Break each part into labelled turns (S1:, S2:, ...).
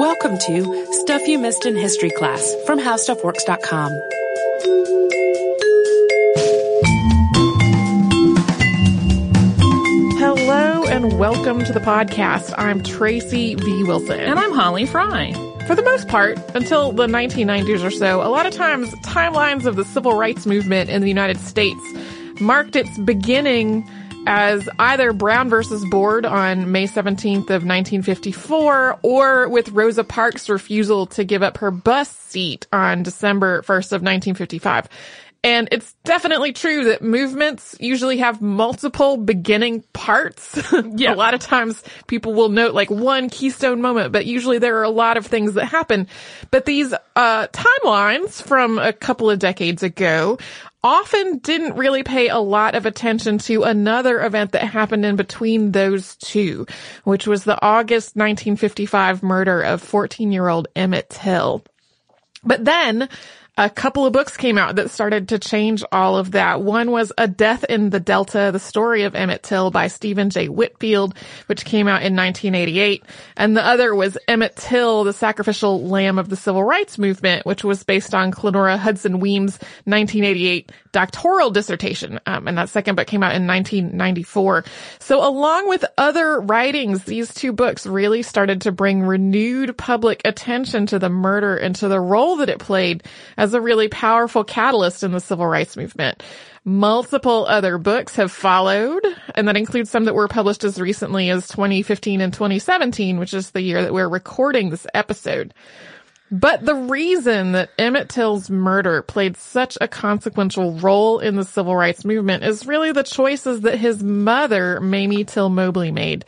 S1: Welcome to Stuff You Missed in History Class from HowStuffWorks.com.
S2: Hello and welcome to the podcast. I'm Tracy V. Wilson.
S3: And I'm Holly Fry.
S2: For the most part, until the 1990s or so, a lot of times timelines of the civil rights movement in the United States marked its beginning as either Brown versus Board on May 17th of 1954 or with Rosa Parks' refusal to give up her bus seat on December 1st of 1955. And it's definitely true that movements usually have multiple beginning parts. yeah. a lot of times people will note like one keystone moment, but usually there are a lot of things that happen. But these, uh, timelines from a couple of decades ago often didn't really pay a lot of attention to another event that happened in between those two, which was the August 1955 murder of 14 year old Emmett Till. But then a couple of books came out that started to change all of that. One was A Death in the Delta, the story of Emmett Till by Stephen J. Whitfield, which came out in 1988. And the other was Emmett Till, the sacrificial lamb of the civil rights movement, which was based on Clenora Hudson Weems' 1988 doctoral dissertation. Um, and that second book came out in 1994. So along with other writings, these two books really started to bring renewed public attention to the murder and to the role that it played as a really powerful catalyst in the civil rights movement. Multiple other books have followed, and that includes some that were published as recently as 2015 and 2017, which is the year that we're recording this episode. But the reason that Emmett Till's murder played such a consequential role in the civil rights movement is really the choices that his mother, Mamie Till Mobley, made.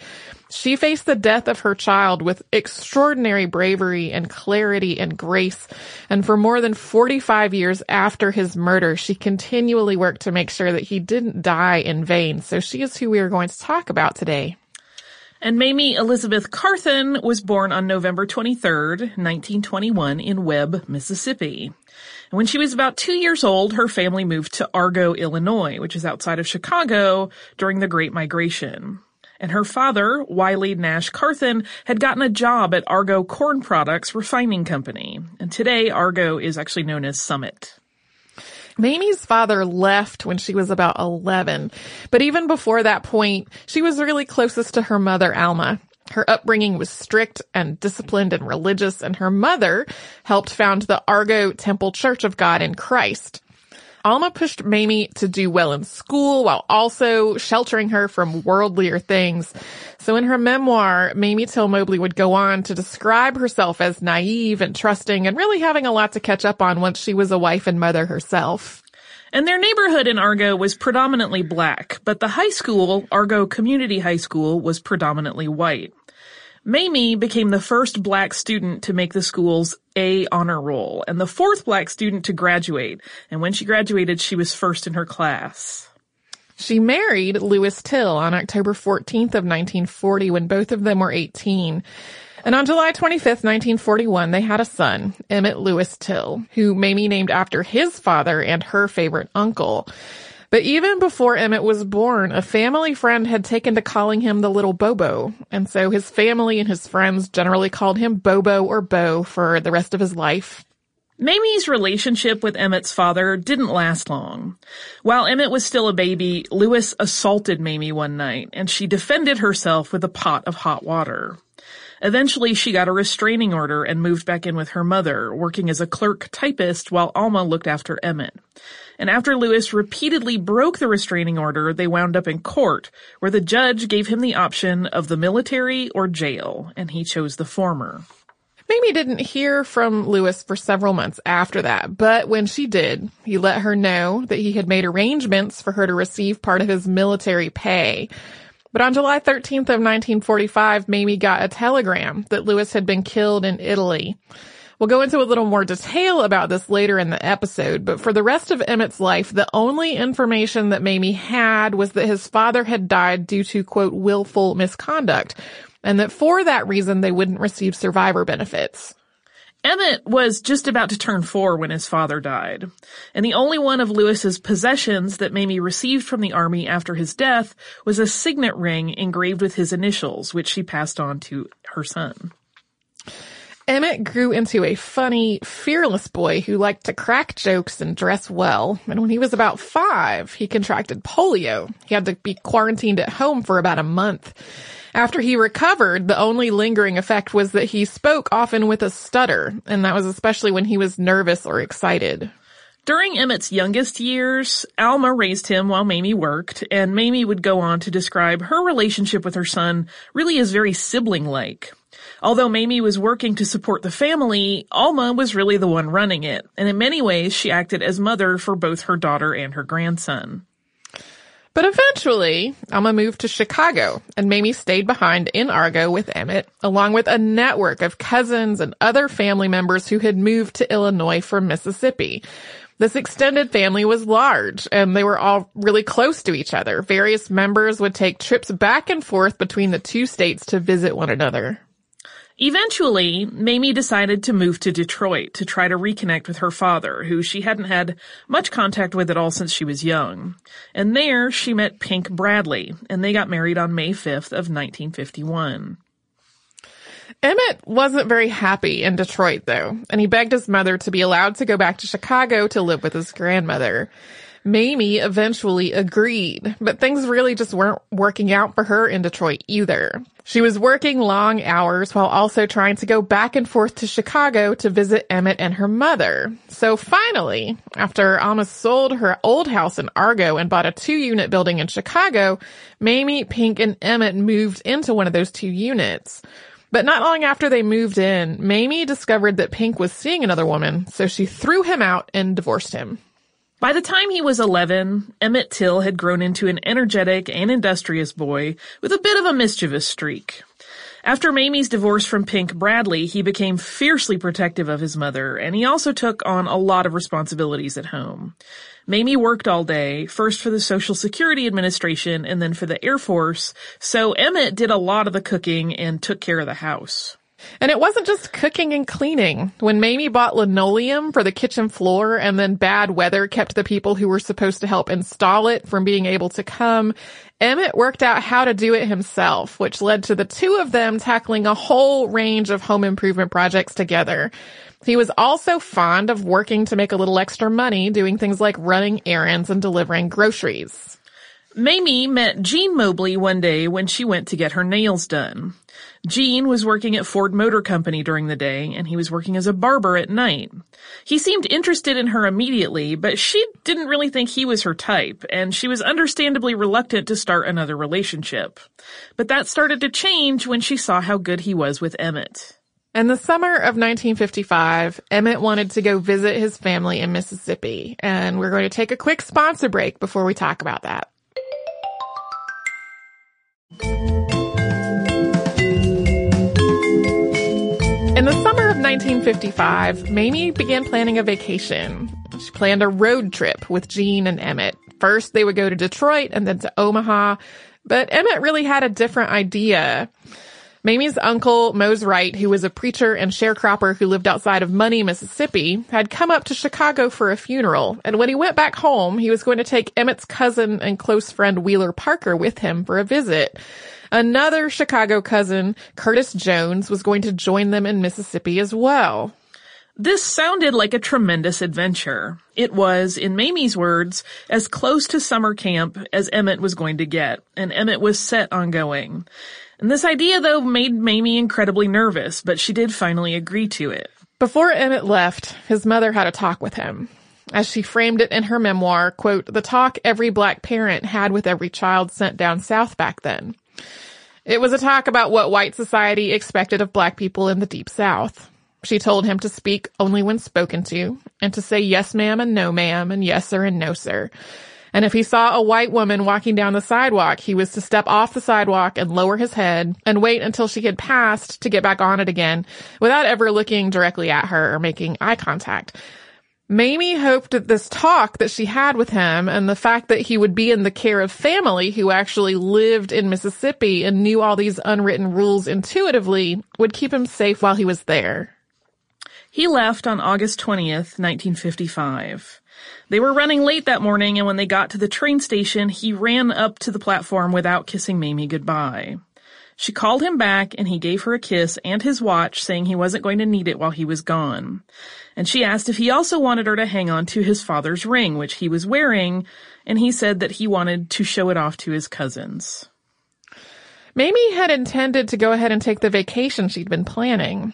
S2: She faced the death of her child with extraordinary bravery and clarity and grace. And for more than 45 years after his murder, she continually worked to make sure that he didn't die in vain. So she is who we are going to talk about today.
S3: And Mamie Elizabeth Carthen was born on November 23rd, 1921 in Webb, Mississippi. And when she was about two years old, her family moved to Argo, Illinois, which is outside of Chicago during the Great Migration and her father, Wiley Nash Carthen, had gotten a job at Argo Corn Products Refining Company. And today, Argo is actually known as Summit.
S2: Mamie's father left when she was about 11, but even before that point, she was really closest to her mother, Alma. Her upbringing was strict and disciplined and religious, and her mother helped found the Argo Temple Church of God in Christ. Alma pushed Mamie to do well in school while also sheltering her from worldlier things. So in her memoir, Mamie Till Mobley would go on to describe herself as naive and trusting and really having a lot to catch up on once she was a wife and mother herself.
S3: And their neighborhood in Argo was predominantly black, but the high school, Argo Community High School, was predominantly white. Mamie became the first black student to make the school's A honor roll and the fourth black student to graduate. And when she graduated, she was first in her class.
S2: She married Lewis Till on October 14th of 1940 when both of them were 18. And on July 25th, 1941, they had a son, Emmett Lewis Till, who Mamie named after his father and her favorite uncle. But even before Emmett was born, a family friend had taken to calling him the little Bobo. And so his family and his friends generally called him Bobo or Bo for the rest of his life.
S3: Mamie's relationship with Emmett's father didn't last long. While Emmett was still a baby, Lewis assaulted Mamie one night, and she defended herself with a pot of hot water. Eventually, she got a restraining order and moved back in with her mother, working as a clerk typist while Alma looked after Emmett. And after Lewis repeatedly broke the restraining order, they wound up in court, where the judge gave him the option of the military or jail, and he chose the former.
S2: Mamie didn't hear from Lewis for several months after that, but when she did, he let her know that he had made arrangements for her to receive part of his military pay. But on July 13th of 1945, Mamie got a telegram that Lewis had been killed in Italy. We'll go into a little more detail about this later in the episode, but for the rest of Emmett's life, the only information that Mamie had was that his father had died due to quote, willful misconduct, and that for that reason they wouldn't receive survivor benefits.
S3: Emmett was just about to turn four when his father died, and the only one of Lewis's possessions that Mamie received from the army after his death was a signet ring engraved with his initials, which she passed on to her son.
S2: Emmett grew into a funny, fearless boy who liked to crack jokes and dress well. And when he was about five, he contracted polio. He had to be quarantined at home for about a month. After he recovered, the only lingering effect was that he spoke often with a stutter, and that was especially when he was nervous or excited.
S3: During Emmett's youngest years, Alma raised him while Mamie worked, and Mamie would go on to describe her relationship with her son really as very sibling-like. Although Mamie was working to support the family, Alma was really the one running it, and in many ways she acted as mother for both her daughter and her grandson.
S2: But eventually, Alma moved to Chicago, and Mamie stayed behind in Argo with Emmett, along with a network of cousins and other family members who had moved to Illinois from Mississippi. This extended family was large and they were all really close to each other. Various members would take trips back and forth between the two states to visit one another.
S3: Eventually, Mamie decided to move to Detroit to try to reconnect with her father, who she hadn't had much contact with at all since she was young. And there she met Pink Bradley, and they got married on May 5th of 1951.
S2: Emmett wasn't very happy in Detroit though, and he begged his mother to be allowed to go back to Chicago to live with his grandmother. Mamie eventually agreed, but things really just weren't working out for her in Detroit either. She was working long hours while also trying to go back and forth to Chicago to visit Emmett and her mother. So finally, after Alma sold her old house in Argo and bought a two unit building in Chicago, Mamie, Pink, and Emmett moved into one of those two units. But not long after they moved in, Mamie discovered that Pink was seeing another woman, so she threw him out and divorced him.
S3: By the time he was 11, Emmett Till had grown into an energetic and industrious boy with a bit of a mischievous streak. After Mamie's divorce from Pink Bradley, he became fiercely protective of his mother, and he also took on a lot of responsibilities at home. Mamie worked all day, first for the Social Security Administration and then for the Air Force, so Emmett did a lot of the cooking and took care of the house.
S2: And it wasn't just cooking and cleaning. When Mamie bought linoleum for the kitchen floor and then bad weather kept the people who were supposed to help install it from being able to come, Emmett worked out how to do it himself, which led to the two of them tackling a whole range of home improvement projects together. He was also fond of working to make a little extra money doing things like running errands and delivering groceries.
S3: Mamie met Gene Mobley one day when she went to get her nails done. Gene was working at Ford Motor Company during the day and he was working as a barber at night. He seemed interested in her immediately, but she didn't really think he was her type and she was understandably reluctant to start another relationship. But that started to change when she saw how good he was with Emmett.
S2: In the summer of 1955, Emmett wanted to go visit his family in Mississippi, and we're going to take a quick sponsor break before we talk about that. In the summer of 1955, Mamie began planning a vacation. She planned a road trip with Gene and Emmett. First, they would go to Detroit and then to Omaha, but Emmett really had a different idea. Mamie's uncle, Mose Wright, who was a preacher and sharecropper who lived outside of Money, Mississippi, had come up to Chicago for a funeral. And when he went back home, he was going to take Emmett's cousin and close friend Wheeler Parker with him for a visit. Another Chicago cousin, Curtis Jones, was going to join them in Mississippi as well.
S3: This sounded like a tremendous adventure. It was, in Mamie's words, as close to summer camp as Emmett was going to get, and Emmett was set on going. And this idea, though, made Mamie incredibly nervous, but she did finally agree to it.
S2: Before Emmett left, his mother had a talk with him. As she framed it in her memoir, quote, the talk every black parent had with every child sent down south back then. It was a talk about what white society expected of black people in the deep south. She told him to speak only when spoken to, and to say yes ma'am and no ma'am, and yes sir and no sir. And if he saw a white woman walking down the sidewalk, he was to step off the sidewalk and lower his head and wait until she had passed to get back on it again without ever looking directly at her or making eye contact. Mamie hoped that this talk that she had with him and the fact that he would be in the care of family who actually lived in Mississippi and knew all these unwritten rules intuitively would keep him safe while he was there.
S3: He left on August 20th, 1955. They were running late that morning, and when they got to the train station, he ran up to the platform without kissing Mamie goodbye. She called him back and he gave her a kiss and his watch saying he wasn't going to need it while he was gone. And she asked if he also wanted her to hang on to his father's ring, which he was wearing, and he said that he wanted to show it off to his cousins.
S2: Mamie had intended to go ahead and take the vacation she'd been planning,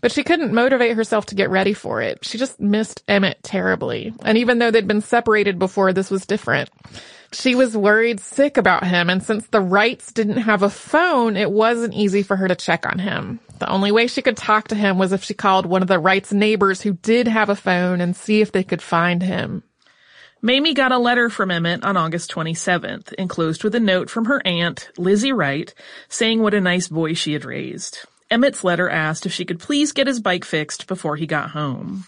S2: but she couldn't motivate herself to get ready for it. She just missed Emmett terribly. And even though they'd been separated before, this was different. She was worried sick about him, and since the Wrights didn't have a phone, it wasn't easy for her to check on him. The only way she could talk to him was if she called one of the Wrights' neighbors who did have a phone and see if they could find him.
S3: Mamie got a letter from Emmett on August 27th, enclosed with a note from her aunt, Lizzie Wright, saying what a nice boy she had raised. Emmett's letter asked if she could please get his bike fixed before he got home.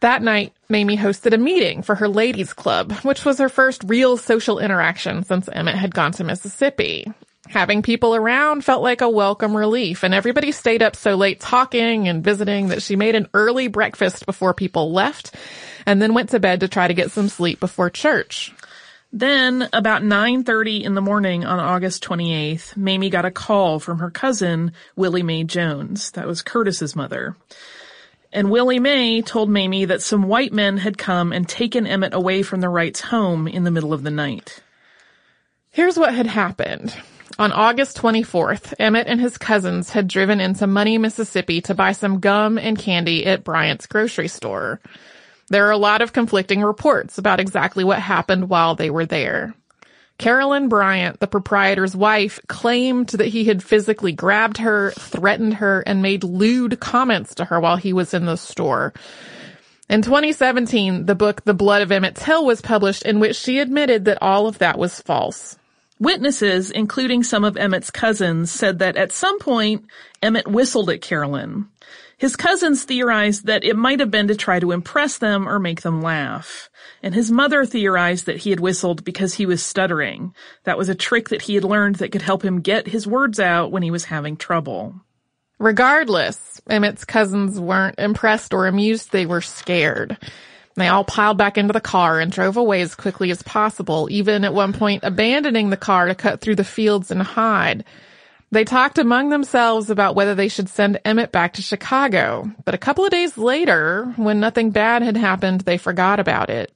S2: That night, Mamie hosted a meeting for her ladies club, which was her first real social interaction since Emmett had gone to Mississippi. Having people around felt like a welcome relief, and everybody stayed up so late talking and visiting that she made an early breakfast before people left and then went to bed to try to get some sleep before church.
S3: Then, about 9.30 in the morning on August 28th, Mamie got a call from her cousin, Willie Mae Jones. That was Curtis's mother. And Willie Mae told Mamie that some white men had come and taken Emmett away from the Wrights' home in the middle of the night.
S2: Here's what had happened. On August 24th, Emmett and his cousins had driven into Money, Mississippi to buy some gum and candy at Bryant's grocery store. There are a lot of conflicting reports about exactly what happened while they were there. Carolyn Bryant, the proprietor's wife, claimed that he had physically grabbed her, threatened her, and made lewd comments to her while he was in the store. In 2017, the book The Blood of Emmett Till was published in which she admitted that all of that was false.
S3: Witnesses, including some of Emmett's cousins, said that at some point, Emmett whistled at Carolyn. His cousins theorized that it might have been to try to impress them or make them laugh. And his mother theorized that he had whistled because he was stuttering. That was a trick that he had learned that could help him get his words out when he was having trouble.
S2: Regardless, Emmett's cousins weren't impressed or amused, they were scared. They all piled back into the car and drove away as quickly as possible, even at one point abandoning the car to cut through the fields and hide. They talked among themselves about whether they should send Emmett back to Chicago, but a couple of days later, when nothing bad had happened, they forgot about it.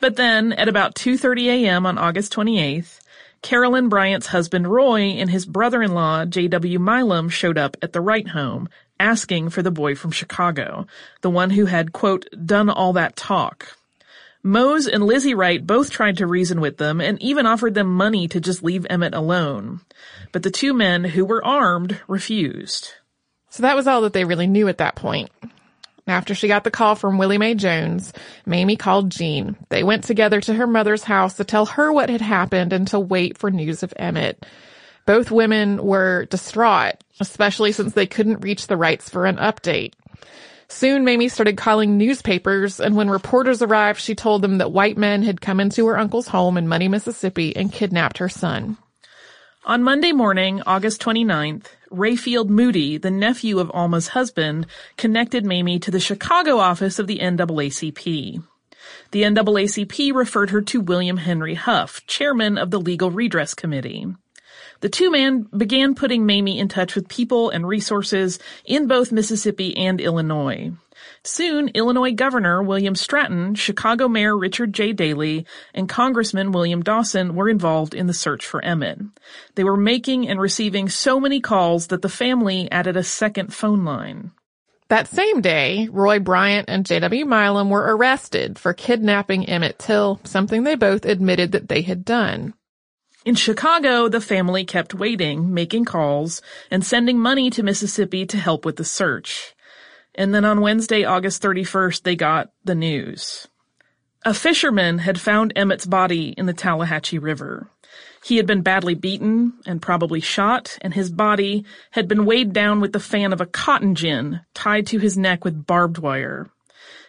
S3: But then, at about 2.30 a.m. on August 28th, Carolyn Bryant's husband Roy and his brother-in-law J.W. Milam showed up at the Wright home, asking for the boy from Chicago, the one who had, quote, done all that talk. Mose and Lizzie Wright both tried to reason with them and even offered them money to just leave Emmett alone. But the two men, who were armed, refused.
S2: So that was all that they really knew at that point. After she got the call from Willie Mae Jones, Mamie called Gene. They went together to her mother's house to tell her what had happened and to wait for news of Emmett. Both women were distraught, especially since they couldn't reach the Wrights for an update. Soon Mamie started calling newspapers, and when reporters arrived, she told them that white men had come into her uncle's home in Money, Mississippi and kidnapped her son.
S3: On Monday morning, August 29th, Rayfield Mooty, the nephew of Alma's husband, connected Mamie to the Chicago office of the NAACP. The NAACP referred her to William Henry Huff, chairman of the Legal Redress Committee. The two men began putting Mamie in touch with people and resources in both Mississippi and Illinois. Soon, Illinois Governor William Stratton, Chicago Mayor Richard J. Daley, and Congressman William Dawson were involved in the search for Emmett. They were making and receiving so many calls that the family added a second phone line.
S2: That same day, Roy Bryant and J.W. Milam were arrested for kidnapping Emmett Till, something they both admitted that they had done.
S3: In Chicago, the family kept waiting, making calls, and sending money to Mississippi to help with the search. And then on Wednesday, August 31st, they got the news. A fisherman had found Emmett's body in the Tallahatchie River. He had been badly beaten and probably shot, and his body had been weighed down with the fan of a cotton gin tied to his neck with barbed wire.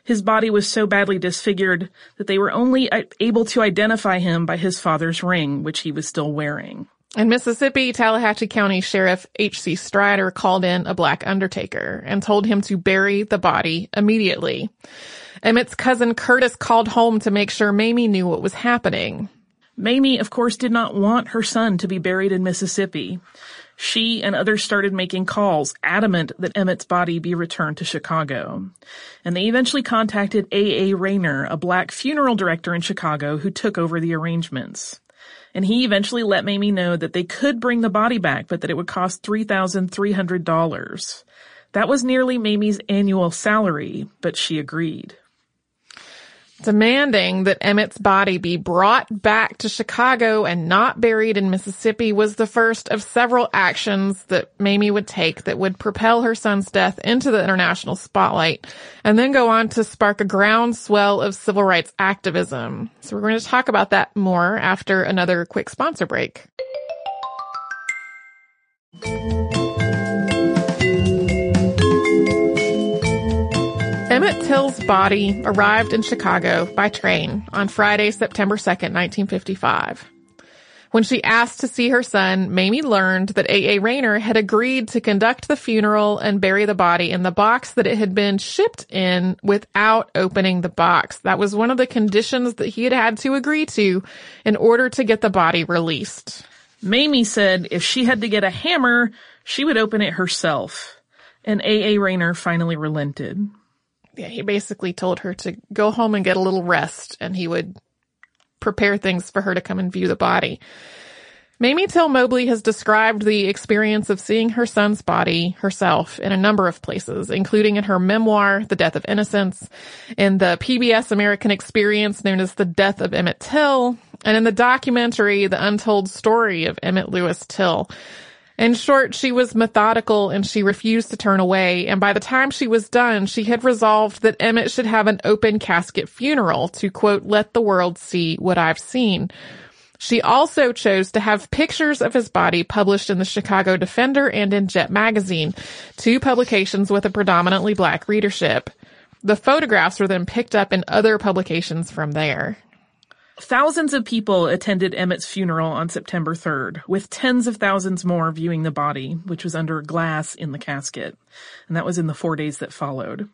S3: His body was so badly disfigured that they were only uh, able to identify him by his father's ring, which he was still wearing.
S2: In Mississippi, Tallahatchie County Sheriff H.C. Strider called in a black undertaker and told him to bury the body immediately. Emmett's cousin Curtis called home to make sure Mamie knew what was happening.
S3: Mamie, of course, did not want her son to be buried in Mississippi. She and others started making calls, adamant that Emmett's body be returned to Chicago. And they eventually contacted A. A. Rayner, a black funeral director in Chicago who took over the arrangements. And he eventually let Mamie know that they could bring the body back, but that it would cost $3,300. That was nearly Mamie's annual salary, but she agreed
S2: demanding that Emmett's body be brought back to Chicago and not buried in Mississippi was the first of several actions that Mamie would take that would propel her son's death into the international spotlight and then go on to spark a groundswell of civil rights activism. So we're going to talk about that more after another quick sponsor break. Till's body arrived in Chicago by train on Friday, September 2nd, 1955. When she asked to see her son, Mamie learned that A.A. Rayner had agreed to conduct the funeral and bury the body in the box that it had been shipped in without opening the box. That was one of the conditions that he had had to agree to in order to get the body released.
S3: Mamie said if she had to get a hammer, she would open it herself. And A.A. Rayner finally relented
S2: yeah, he basically told her to go home and get a little rest and he would prepare things for her to come and view the body. Mamie Till Mobley has described the experience of seeing her son's body herself in a number of places, including in her memoir, The Death of Innocence, in the PBS American experience known as The Death of Emmett Till, and in the documentary, The Untold Story of Emmett Lewis Till. In short, she was methodical and she refused to turn away. And by the time she was done, she had resolved that Emmett should have an open casket funeral to quote, let the world see what I've seen. She also chose to have pictures of his body published in the Chicago Defender and in Jet magazine, two publications with a predominantly black readership. The photographs were then picked up in other publications from there.
S3: Thousands of people attended Emmett's funeral on September 3rd, with tens of thousands more viewing the body, which was under glass in the casket. And that was in the four days that followed.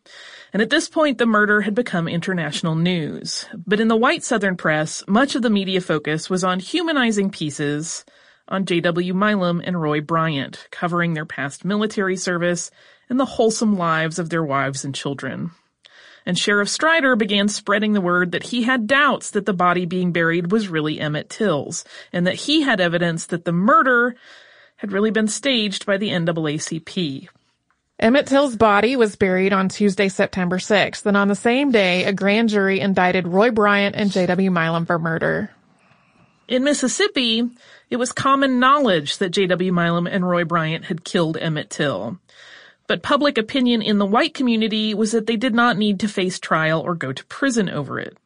S3: And at this point, the murder had become international news. But in the white Southern press, much of the media focus was on humanizing pieces on J.W. Milam and Roy Bryant, covering their past military service and the wholesome lives of their wives and children and Sheriff Strider began spreading the word that he had doubts that the body being buried was really Emmett Till's, and that he had evidence that the murder had really been staged by the NAACP.
S2: Emmett Till's body was buried on Tuesday, September 6th, and on the same day, a grand jury indicted Roy Bryant and J.W. Milam for murder.
S3: In Mississippi, it was common knowledge that J.W. Milam and Roy Bryant had killed Emmett Till but public opinion in the white community was that they did not need to face trial or go to prison over it.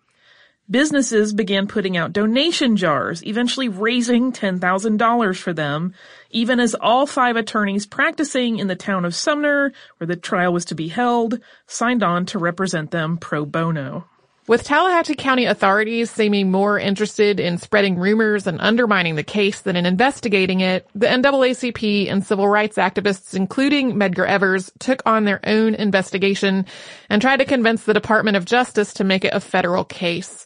S3: Businesses began putting out donation jars, eventually raising $10,000 for them, even as all five attorneys practicing in the town of Sumner, where the trial was to be held, signed on to represent them pro bono.
S2: With Tallahatchie County authorities seeming more interested in spreading rumors and undermining the case than in investigating it, the NAACP and civil rights activists, including Medgar Evers, took on their own investigation and tried to convince the Department of Justice to make it a federal case.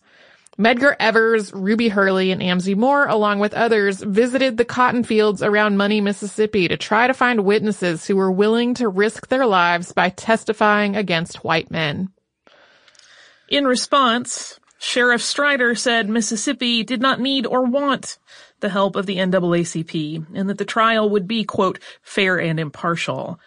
S2: Medgar Evers, Ruby Hurley, and Amzie Moore, along with others, visited the cotton fields around Money, Mississippi to try to find witnesses who were willing to risk their lives by testifying against white men.
S3: In response, Sheriff Strider said Mississippi did not need or want the help of the NAACP and that the trial would be, quote, fair and impartial.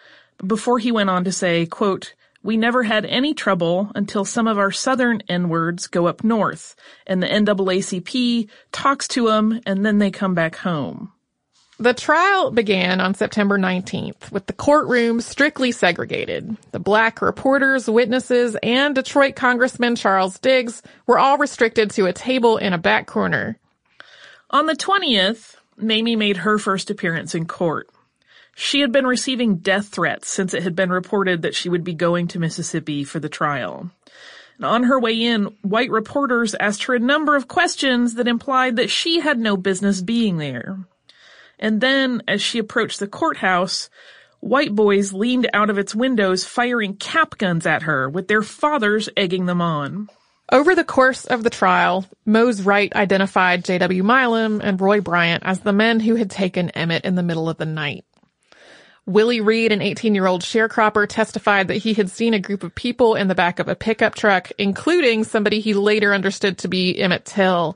S3: Before he went on to say, quote, we never had any trouble until some of our southern N-words go up north and the NAACP talks to them and then they come back home.
S2: The trial began on September 19th with the courtroom strictly segregated. The black reporters, witnesses, and Detroit Congressman Charles Diggs were all restricted to a table in a back corner.
S3: On the 20th, Mamie made her first appearance in court. She had been receiving death threats since it had been reported that she would be going to Mississippi for the trial. And on her way in, white reporters asked her a number of questions that implied that she had no business being there. And then, as she approached the courthouse, white boys leaned out of its windows firing cap guns at her, with their fathers egging them on.
S2: Over the course of the trial, Mose Wright identified J.W. Milam and Roy Bryant as the men who had taken Emmett in the middle of the night. Willie Reed, an 18 year old sharecropper, testified that he had seen a group of people in the back of a pickup truck, including somebody he later understood to be Emmett Till.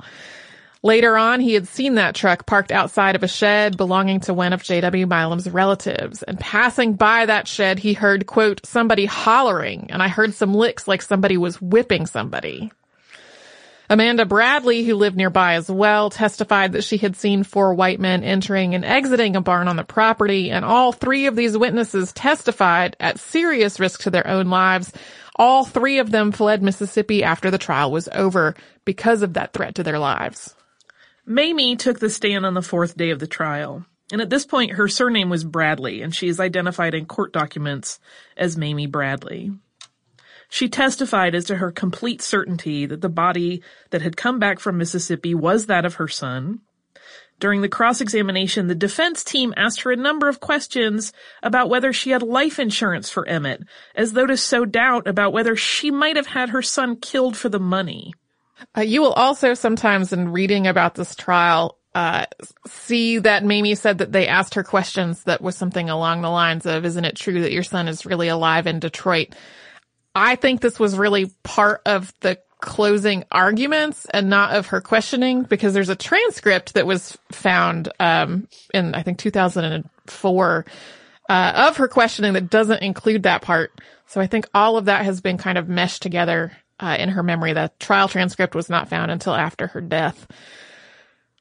S2: Later on, he had seen that truck parked outside of a shed belonging to one of J.W. Milam's relatives. And passing by that shed, he heard, quote, somebody hollering, and I heard some licks like somebody was whipping somebody. Amanda Bradley, who lived nearby as well, testified that she had seen four white men entering and exiting a barn on the property, and all three of these witnesses testified at serious risk to their own lives. All three of them fled Mississippi after the trial was over because of that threat to their lives.
S3: Mamie took the stand on the fourth day of the trial. And at this point, her surname was Bradley, and she is identified in court documents as Mamie Bradley. She testified as to her complete certainty that the body that had come back from Mississippi was that of her son. During the cross-examination, the defense team asked her a number of questions about whether she had life insurance for Emmett, as though to sow doubt about whether she might have had her son killed for the money.
S2: Uh, you will also sometimes in reading about this trial, uh, see that Mamie said that they asked her questions that was something along the lines of, isn't it true that your son is really alive in Detroit? I think this was really part of the closing arguments and not of her questioning because there's a transcript that was found um, in I think 2004 uh, of her questioning that doesn't include that part. So I think all of that has been kind of meshed together uh, in her memory. The trial transcript was not found until after her death.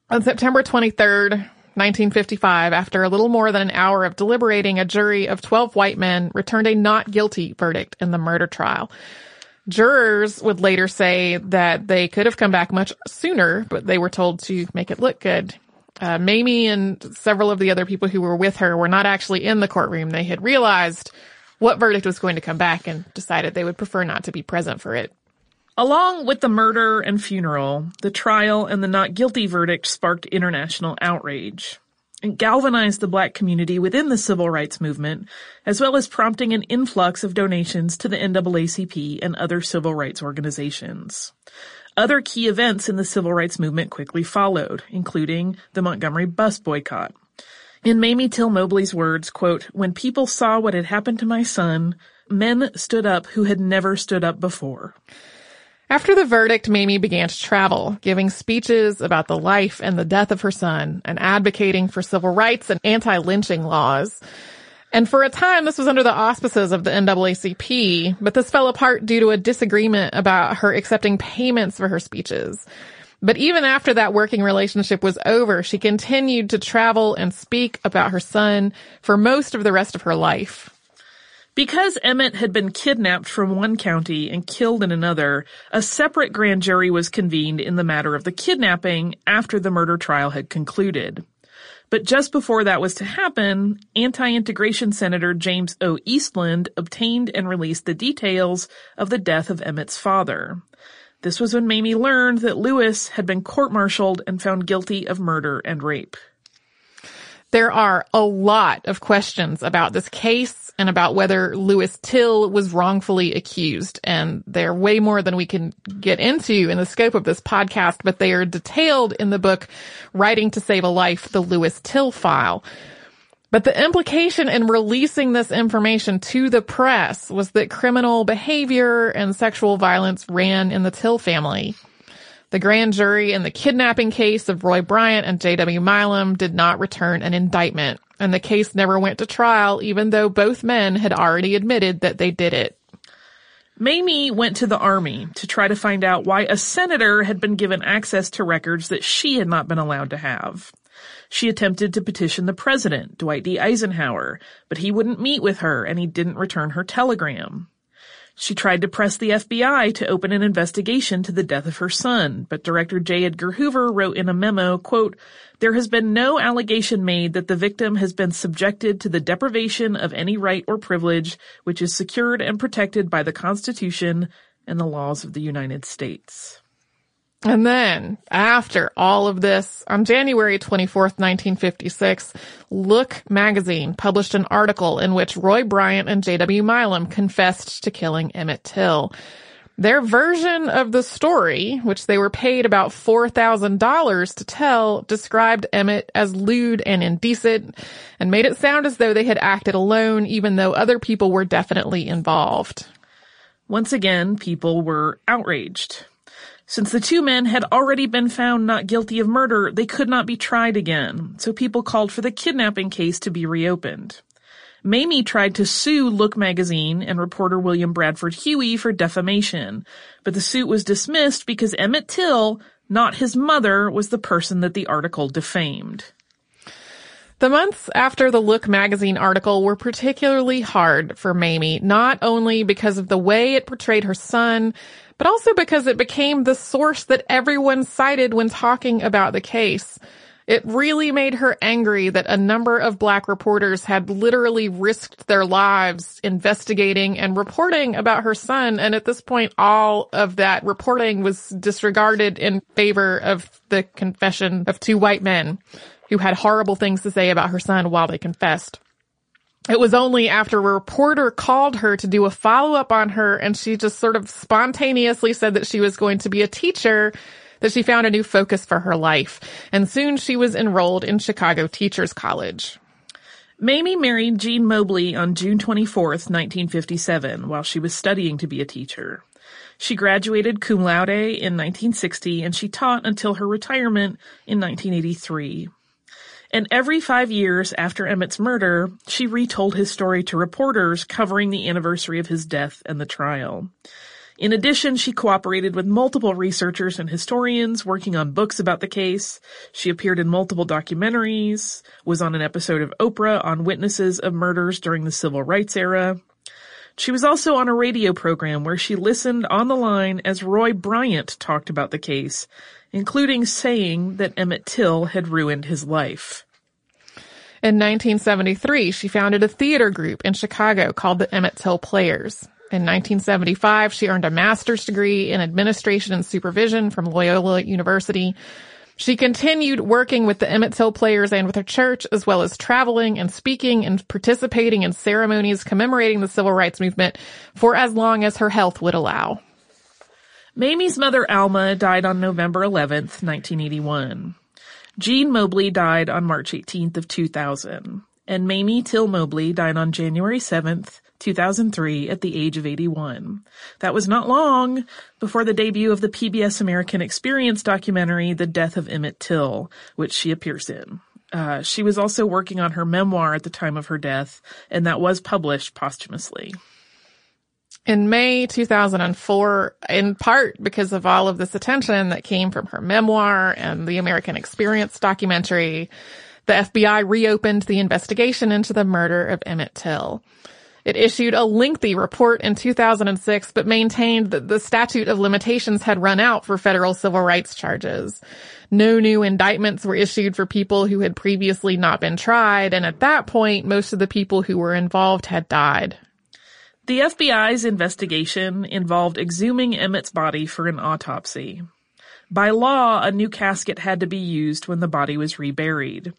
S2: On September 23rd, 1955, after a little more than an hour of deliberating, a jury of 12 white men returned a not guilty verdict in the murder trial. Jurors would later say that they could have come back much sooner, but they were told to make it look good. Uh, Mamie and several of the other people who were with her were not actually in the courtroom. They had realized what verdict was going to come back and decided they would prefer not to be present for it.
S3: Along with the murder and funeral, the trial and the not guilty verdict sparked international outrage and galvanized the black community within the civil rights movement, as well as prompting an influx of donations to the NAACP and other civil rights organizations. Other key events in the civil rights movement quickly followed, including the Montgomery bus boycott. In Mamie Till Mobley's words, quote, when people saw what had happened to my son, men stood up who had never stood up before.
S2: After the verdict, Mamie began to travel, giving speeches about the life and the death of her son and advocating for civil rights and anti-lynching laws. And for a time, this was under the auspices of the NAACP, but this fell apart due to a disagreement about her accepting payments for her speeches. But even after that working relationship was over, she continued to travel and speak about her son for most of the rest of her life.
S3: Because Emmett had been kidnapped from one county and killed in another, a separate grand jury was convened in the matter of the kidnapping after the murder trial had concluded. But just before that was to happen, anti-integration Senator James O. Eastland obtained and released the details of the death of Emmett's father. This was when Mamie learned that Lewis had been court-martialed and found guilty of murder and rape.
S2: There are a lot of questions about this case and about whether Lewis Till was wrongfully accused. And they're way more than we can get into in the scope of this podcast, but they are detailed in the book Writing to Save a Life, the Lewis Till file. But the implication in releasing this information to the press was that criminal behavior and sexual violence ran in the Till family. The grand jury in the kidnapping case of Roy Bryant and J.W. Milam did not return an indictment and the case never went to trial even though both men had already admitted that they did it.
S3: Mamie went to the army to try to find out why a senator had been given access to records that she had not been allowed to have. She attempted to petition the president, Dwight D. Eisenhower, but he wouldn't meet with her and he didn't return her telegram. She tried to press the FBI to open an investigation to the death of her son, but Director J. Edgar Hoover wrote in a memo, quote, there has been no allegation made that the victim has been subjected to the deprivation of any right or privilege which is secured and protected by the Constitution and the laws of the United States.
S2: And then, after all of this, on January 24th, 1956, Look magazine published an article in which Roy Bryant and J.W. Milam confessed to killing Emmett Till. Their version of the story, which they were paid about $4,000 to tell, described Emmett as lewd and indecent and made it sound as though they had acted alone, even though other people were definitely involved.
S3: Once again, people were outraged. Since the two men had already been found not guilty of murder, they could not be tried again, so people called for the kidnapping case to be reopened. Mamie tried to sue Look magazine and reporter William Bradford Huie for defamation, but the suit was dismissed because Emmett Till, not his mother, was the person that the article defamed.
S2: The months after the Look magazine article were particularly hard for Mamie, not only because of the way it portrayed her son, but also because it became the source that everyone cited when talking about the case. It really made her angry that a number of black reporters had literally risked their lives investigating and reporting about her son. And at this point, all of that reporting was disregarded in favor of the confession of two white men who had horrible things to say about her son while they confessed. It was only after a reporter called her to do a follow up on her and she just sort of spontaneously said that she was going to be a teacher that she found a new focus for her life, and soon she was enrolled in Chicago Teachers College.
S3: Mamie married Gene Mobley on June 24th, 1957, while she was studying to be a teacher. She graduated cum laude in 1960 and she taught until her retirement in 1983. And every five years after Emmett's murder, she retold his story to reporters covering the anniversary of his death and the trial. In addition, she cooperated with multiple researchers and historians working on books about the case. She appeared in multiple documentaries, was on an episode of Oprah on witnesses of murders during the civil rights era. She was also on a radio program where she listened on the line as Roy Bryant talked about the case, including saying that Emmett Till had ruined his life.
S2: In 1973, she founded a theater group in Chicago called the Emmett Till Players. In 1975, she earned a master's degree in administration and supervision from Loyola University. She continued working with the Emmett Till players and with her church, as well as traveling and speaking and participating in ceremonies commemorating the civil rights movement for as long as her health would allow.
S3: Mamie's mother Alma died on November 11th, 1981. Gene Mobley died on March 18th of 2000, and Mamie Till Mobley died on January 7th, 2003 at the age of 81. That was not long before the debut of the PBS American Experience documentary, The Death of Emmett Till, which she appears in. Uh, she was also working on her memoir at the time of her death, and that was published posthumously.
S2: In May 2004, in part because of all of this attention that came from her memoir and the American Experience documentary, the FBI reopened the investigation into the murder of Emmett Till. It issued a lengthy report in 2006, but maintained that the statute of limitations had run out for federal civil rights charges. No new indictments were issued for people who had previously not been tried, and at that point, most of the people who were involved had died.
S3: The FBI's investigation involved exhuming Emmett's body for an autopsy. By law, a new casket had to be used when the body was reburied.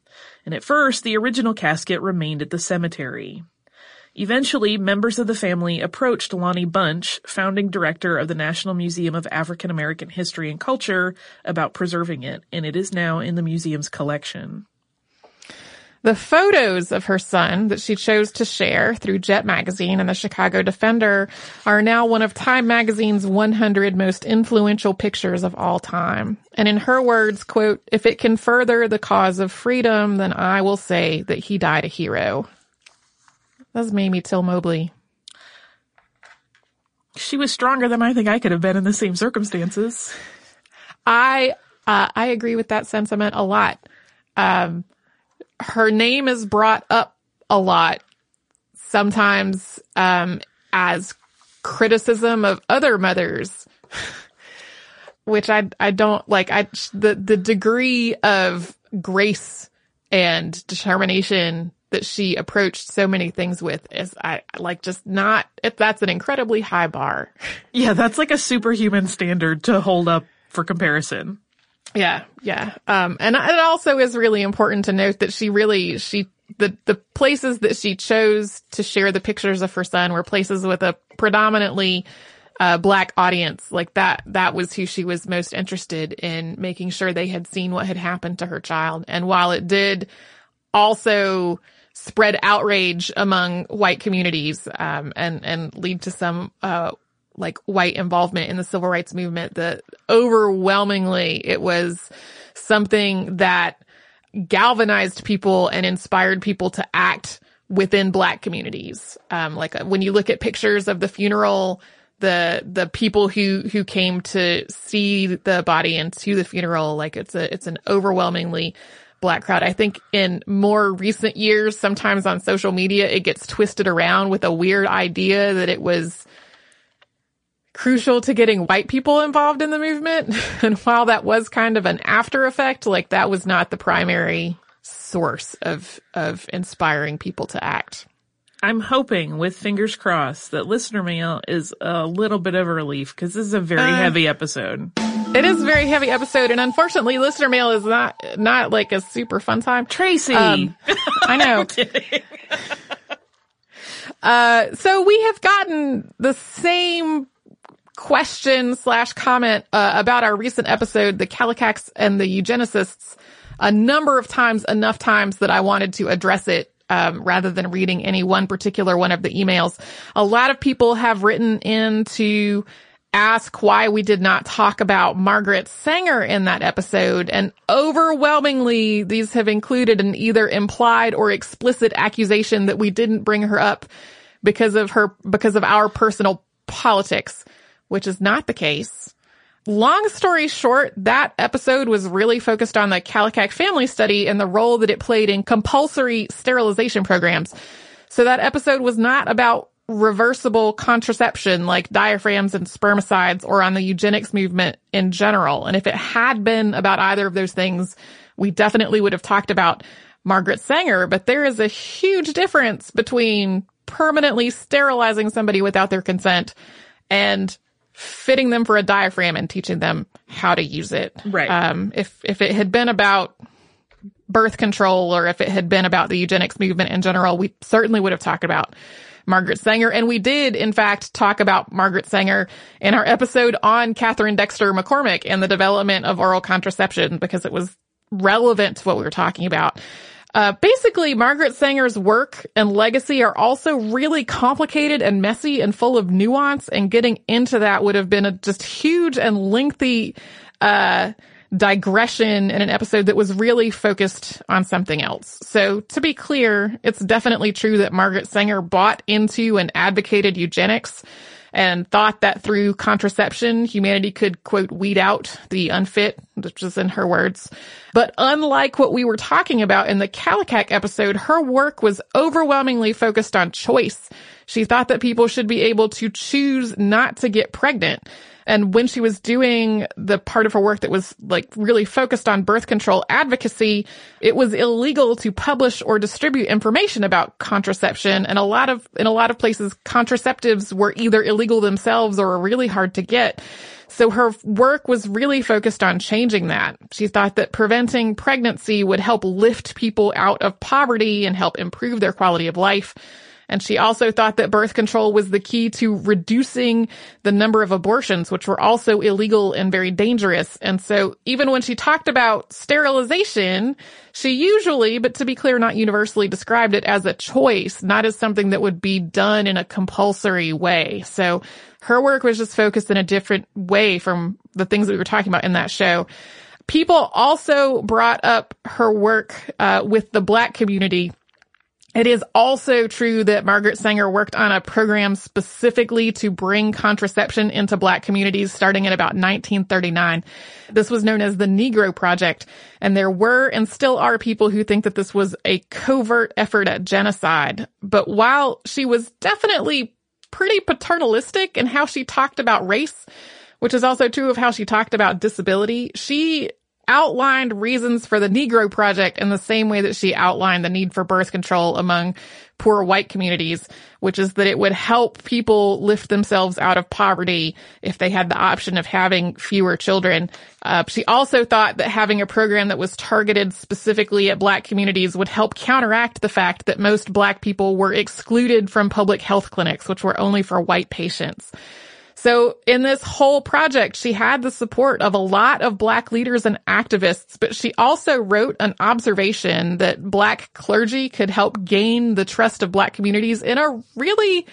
S3: And at first, the original casket remained at the cemetery. Eventually, members of the family approached Lonnie Bunch, founding director of the National Museum of African American History and Culture, about preserving it, and it is now in the museum's collection.
S2: The photos of her son that she chose to share through Jet Magazine and the Chicago Defender are now one of Time Magazine's 100 most influential pictures of all time. And in her words, quote, if it can further the cause of freedom, then I will say that he died a hero. That's Mamie Till Mobley.
S3: She was stronger than I think I could have been in the same circumstances.
S2: I uh, I agree with that sentiment a lot. Um, her name is brought up a lot, sometimes um, as criticism of other mothers, which I I don't like. I the the degree of grace and determination that she approached so many things with is I like just not if that's an incredibly high bar.
S3: Yeah, that's like a superhuman standard to hold up for comparison.
S2: Yeah, yeah. Um and it also is really important to note that she really she the the places that she chose to share the pictures of her son were places with a predominantly uh, black audience. Like that, that was who she was most interested in making sure they had seen what had happened to her child. And while it did also spread outrage among white communities, um, and, and lead to some, uh, like white involvement in the civil rights movement, that overwhelmingly it was something that galvanized people and inspired people to act within black communities. Um, like uh, when you look at pictures of the funeral, the, the people who, who came to see the body and to the funeral, like it's a, it's an overwhelmingly black crowd. I think in more recent years, sometimes on social media, it gets twisted around with a weird idea that it was crucial to getting white people involved in the movement. and while that was kind of an after effect, like that was not the primary source of, of inspiring people to act.
S3: I'm hoping with fingers crossed that listener mail is a little bit of a relief because this is a very uh, heavy episode.
S2: It is a very heavy episode, and unfortunately, listener mail is not not like a super fun time.
S3: Tracy, um,
S2: I know. uh, so we have gotten the same question slash comment uh, about our recent episode, the Kallikaks and the eugenicists, a number of times, enough times that I wanted to address it um, rather than reading any one particular one of the emails. A lot of people have written in to ask why we did not talk about Margaret Sanger in that episode. And overwhelmingly, these have included an either implied or explicit accusation that we didn't bring her up because of her, because of our personal politics, which is not the case. Long story short, that episode was really focused on the Kallikak family study and the role that it played in compulsory sterilization programs. So that episode was not about reversible contraception like diaphragms and spermicides or on the eugenics movement in general. And if it had been about either of those things, we definitely would have talked about Margaret Sanger, but there is a huge difference between permanently sterilizing somebody without their consent and fitting them for a diaphragm and teaching them how to use it.
S3: Right.
S2: Um, if, if it had been about birth control or if it had been about the eugenics movement in general, we certainly would have talked about Margaret Sanger. And we did, in fact, talk about Margaret Sanger in our episode on Katharine Dexter McCormick and the development of oral contraception because it was relevant to what we were talking about. Uh, basically, Margaret Sanger's work and legacy are also really complicated and messy and full of nuance, and getting into that would have been a just huge and lengthy uh, digression in an episode that was really focused on something else. So to be clear, it's definitely true that Margaret Sanger bought into and advocated eugenics and thought that through contraception, humanity could, quote, weed out the unfit, which is in her words. But unlike what we were talking about in the Kallikak episode, her work was overwhelmingly focused on choice. She thought that people should be able to choose not to get pregnant. And when she was doing the part of her work that was like really focused on birth control advocacy, it was illegal to publish or distribute information about contraception. And a lot of, in a lot of places, contraceptives were either illegal themselves or really hard to get. So her work was really focused on changing that. She thought that preventing pregnancy would help lift people out of poverty and help improve their quality of life. And she also thought that birth control was the key to reducing the number of abortions, which were also illegal and very dangerous. And so even when she talked about sterilization, she usually, but to be clear, not universally described it as a choice, not as something that would be done in a compulsory way. So her work was just focused in a different way from the things that we were talking about in that show. People also brought up her work uh, with the black community it is also true that Margaret Sanger worked on a program specifically to bring contraception into black communities starting in about 1939. This was known as the Negro Project, and there were and still are people who think that this was a covert effort at genocide. But while she was definitely pretty paternalistic in how she talked about race, which is also true of how she talked about disability, she outlined reasons for the Negro Project in the same way that she outlined the need for birth control among poor white communities, which is that it would help people lift themselves out of poverty if they had the option of having fewer children. Uh, she also thought that having a program that was targeted specifically at black communities would help counteract the fact that most black people were excluded from public health clinics, which were only for white patients. So in this whole project, she had the support of a lot of black leaders and activists, but she also wrote an observation that black clergy could help gain the trust of black communities in a really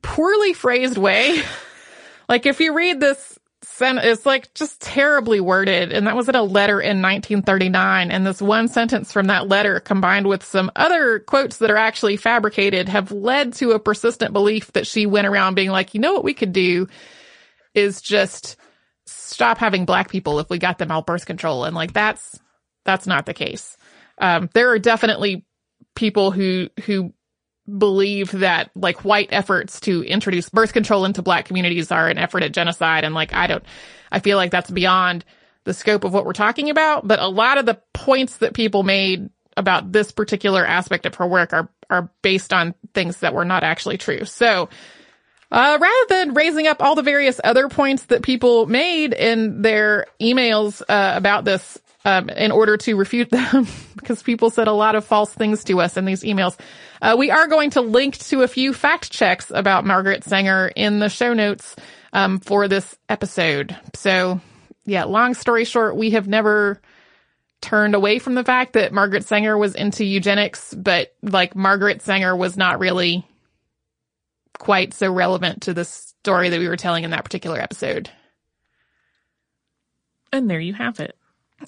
S2: poorly phrased way. like if you read this it's like just terribly worded. And that was in a letter in 1939. And this one sentence from that letter combined with some other quotes that are actually fabricated have led to a persistent belief that she went around being like, you know what we could do is just stop having black people if we got them out birth control. And like that's, that's not the case. Um, there are definitely people who, who believe that like white efforts to introduce birth control into black communities are an effort at genocide. And like, I don't, I feel like that's beyond the scope of what we're talking about. But a lot of the points that people made about this particular aspect of her work are, are based on things that were not actually true. So, uh, rather than raising up all the various other points that people made in their emails uh, about this um, in order to refute them, because people said a lot of false things to us in these emails, uh, we are going to link to a few fact checks about Margaret Sanger in the show notes um, for this episode. So, yeah, long story short, we have never turned away from the fact that Margaret Sanger was into eugenics, but like Margaret Sanger was not really quite so relevant to the story that we were telling in that particular episode.
S3: And there you have it.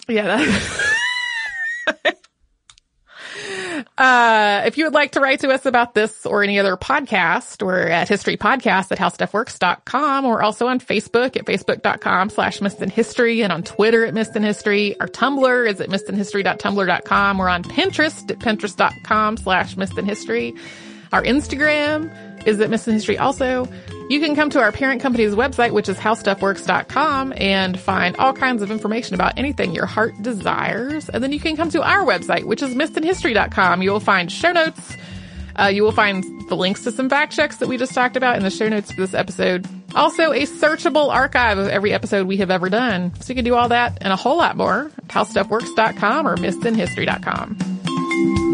S2: Yeah. Uh, if you would like to write to us about this or any other podcast, we're at historypodcast at howstuffworks.com. We're also on Facebook at facebook.com slash History and on Twitter at History. Our Tumblr is at missedinhistory.tumblr.com. We're on Pinterest at pinterest.com slash History. Our Instagram is It Missed in History also. You can come to our parent company's website, which is howstuffworks.com and find all kinds of information about anything your heart desires. And then you can come to our website, which is missedinhistory.com. You will find show notes. Uh, you will find the links to some fact checks that we just talked about in the show notes for this episode. Also, a searchable archive of every episode we have ever done. So you can do all that and a whole lot more at howstuffworks.com or missedinhistory.com.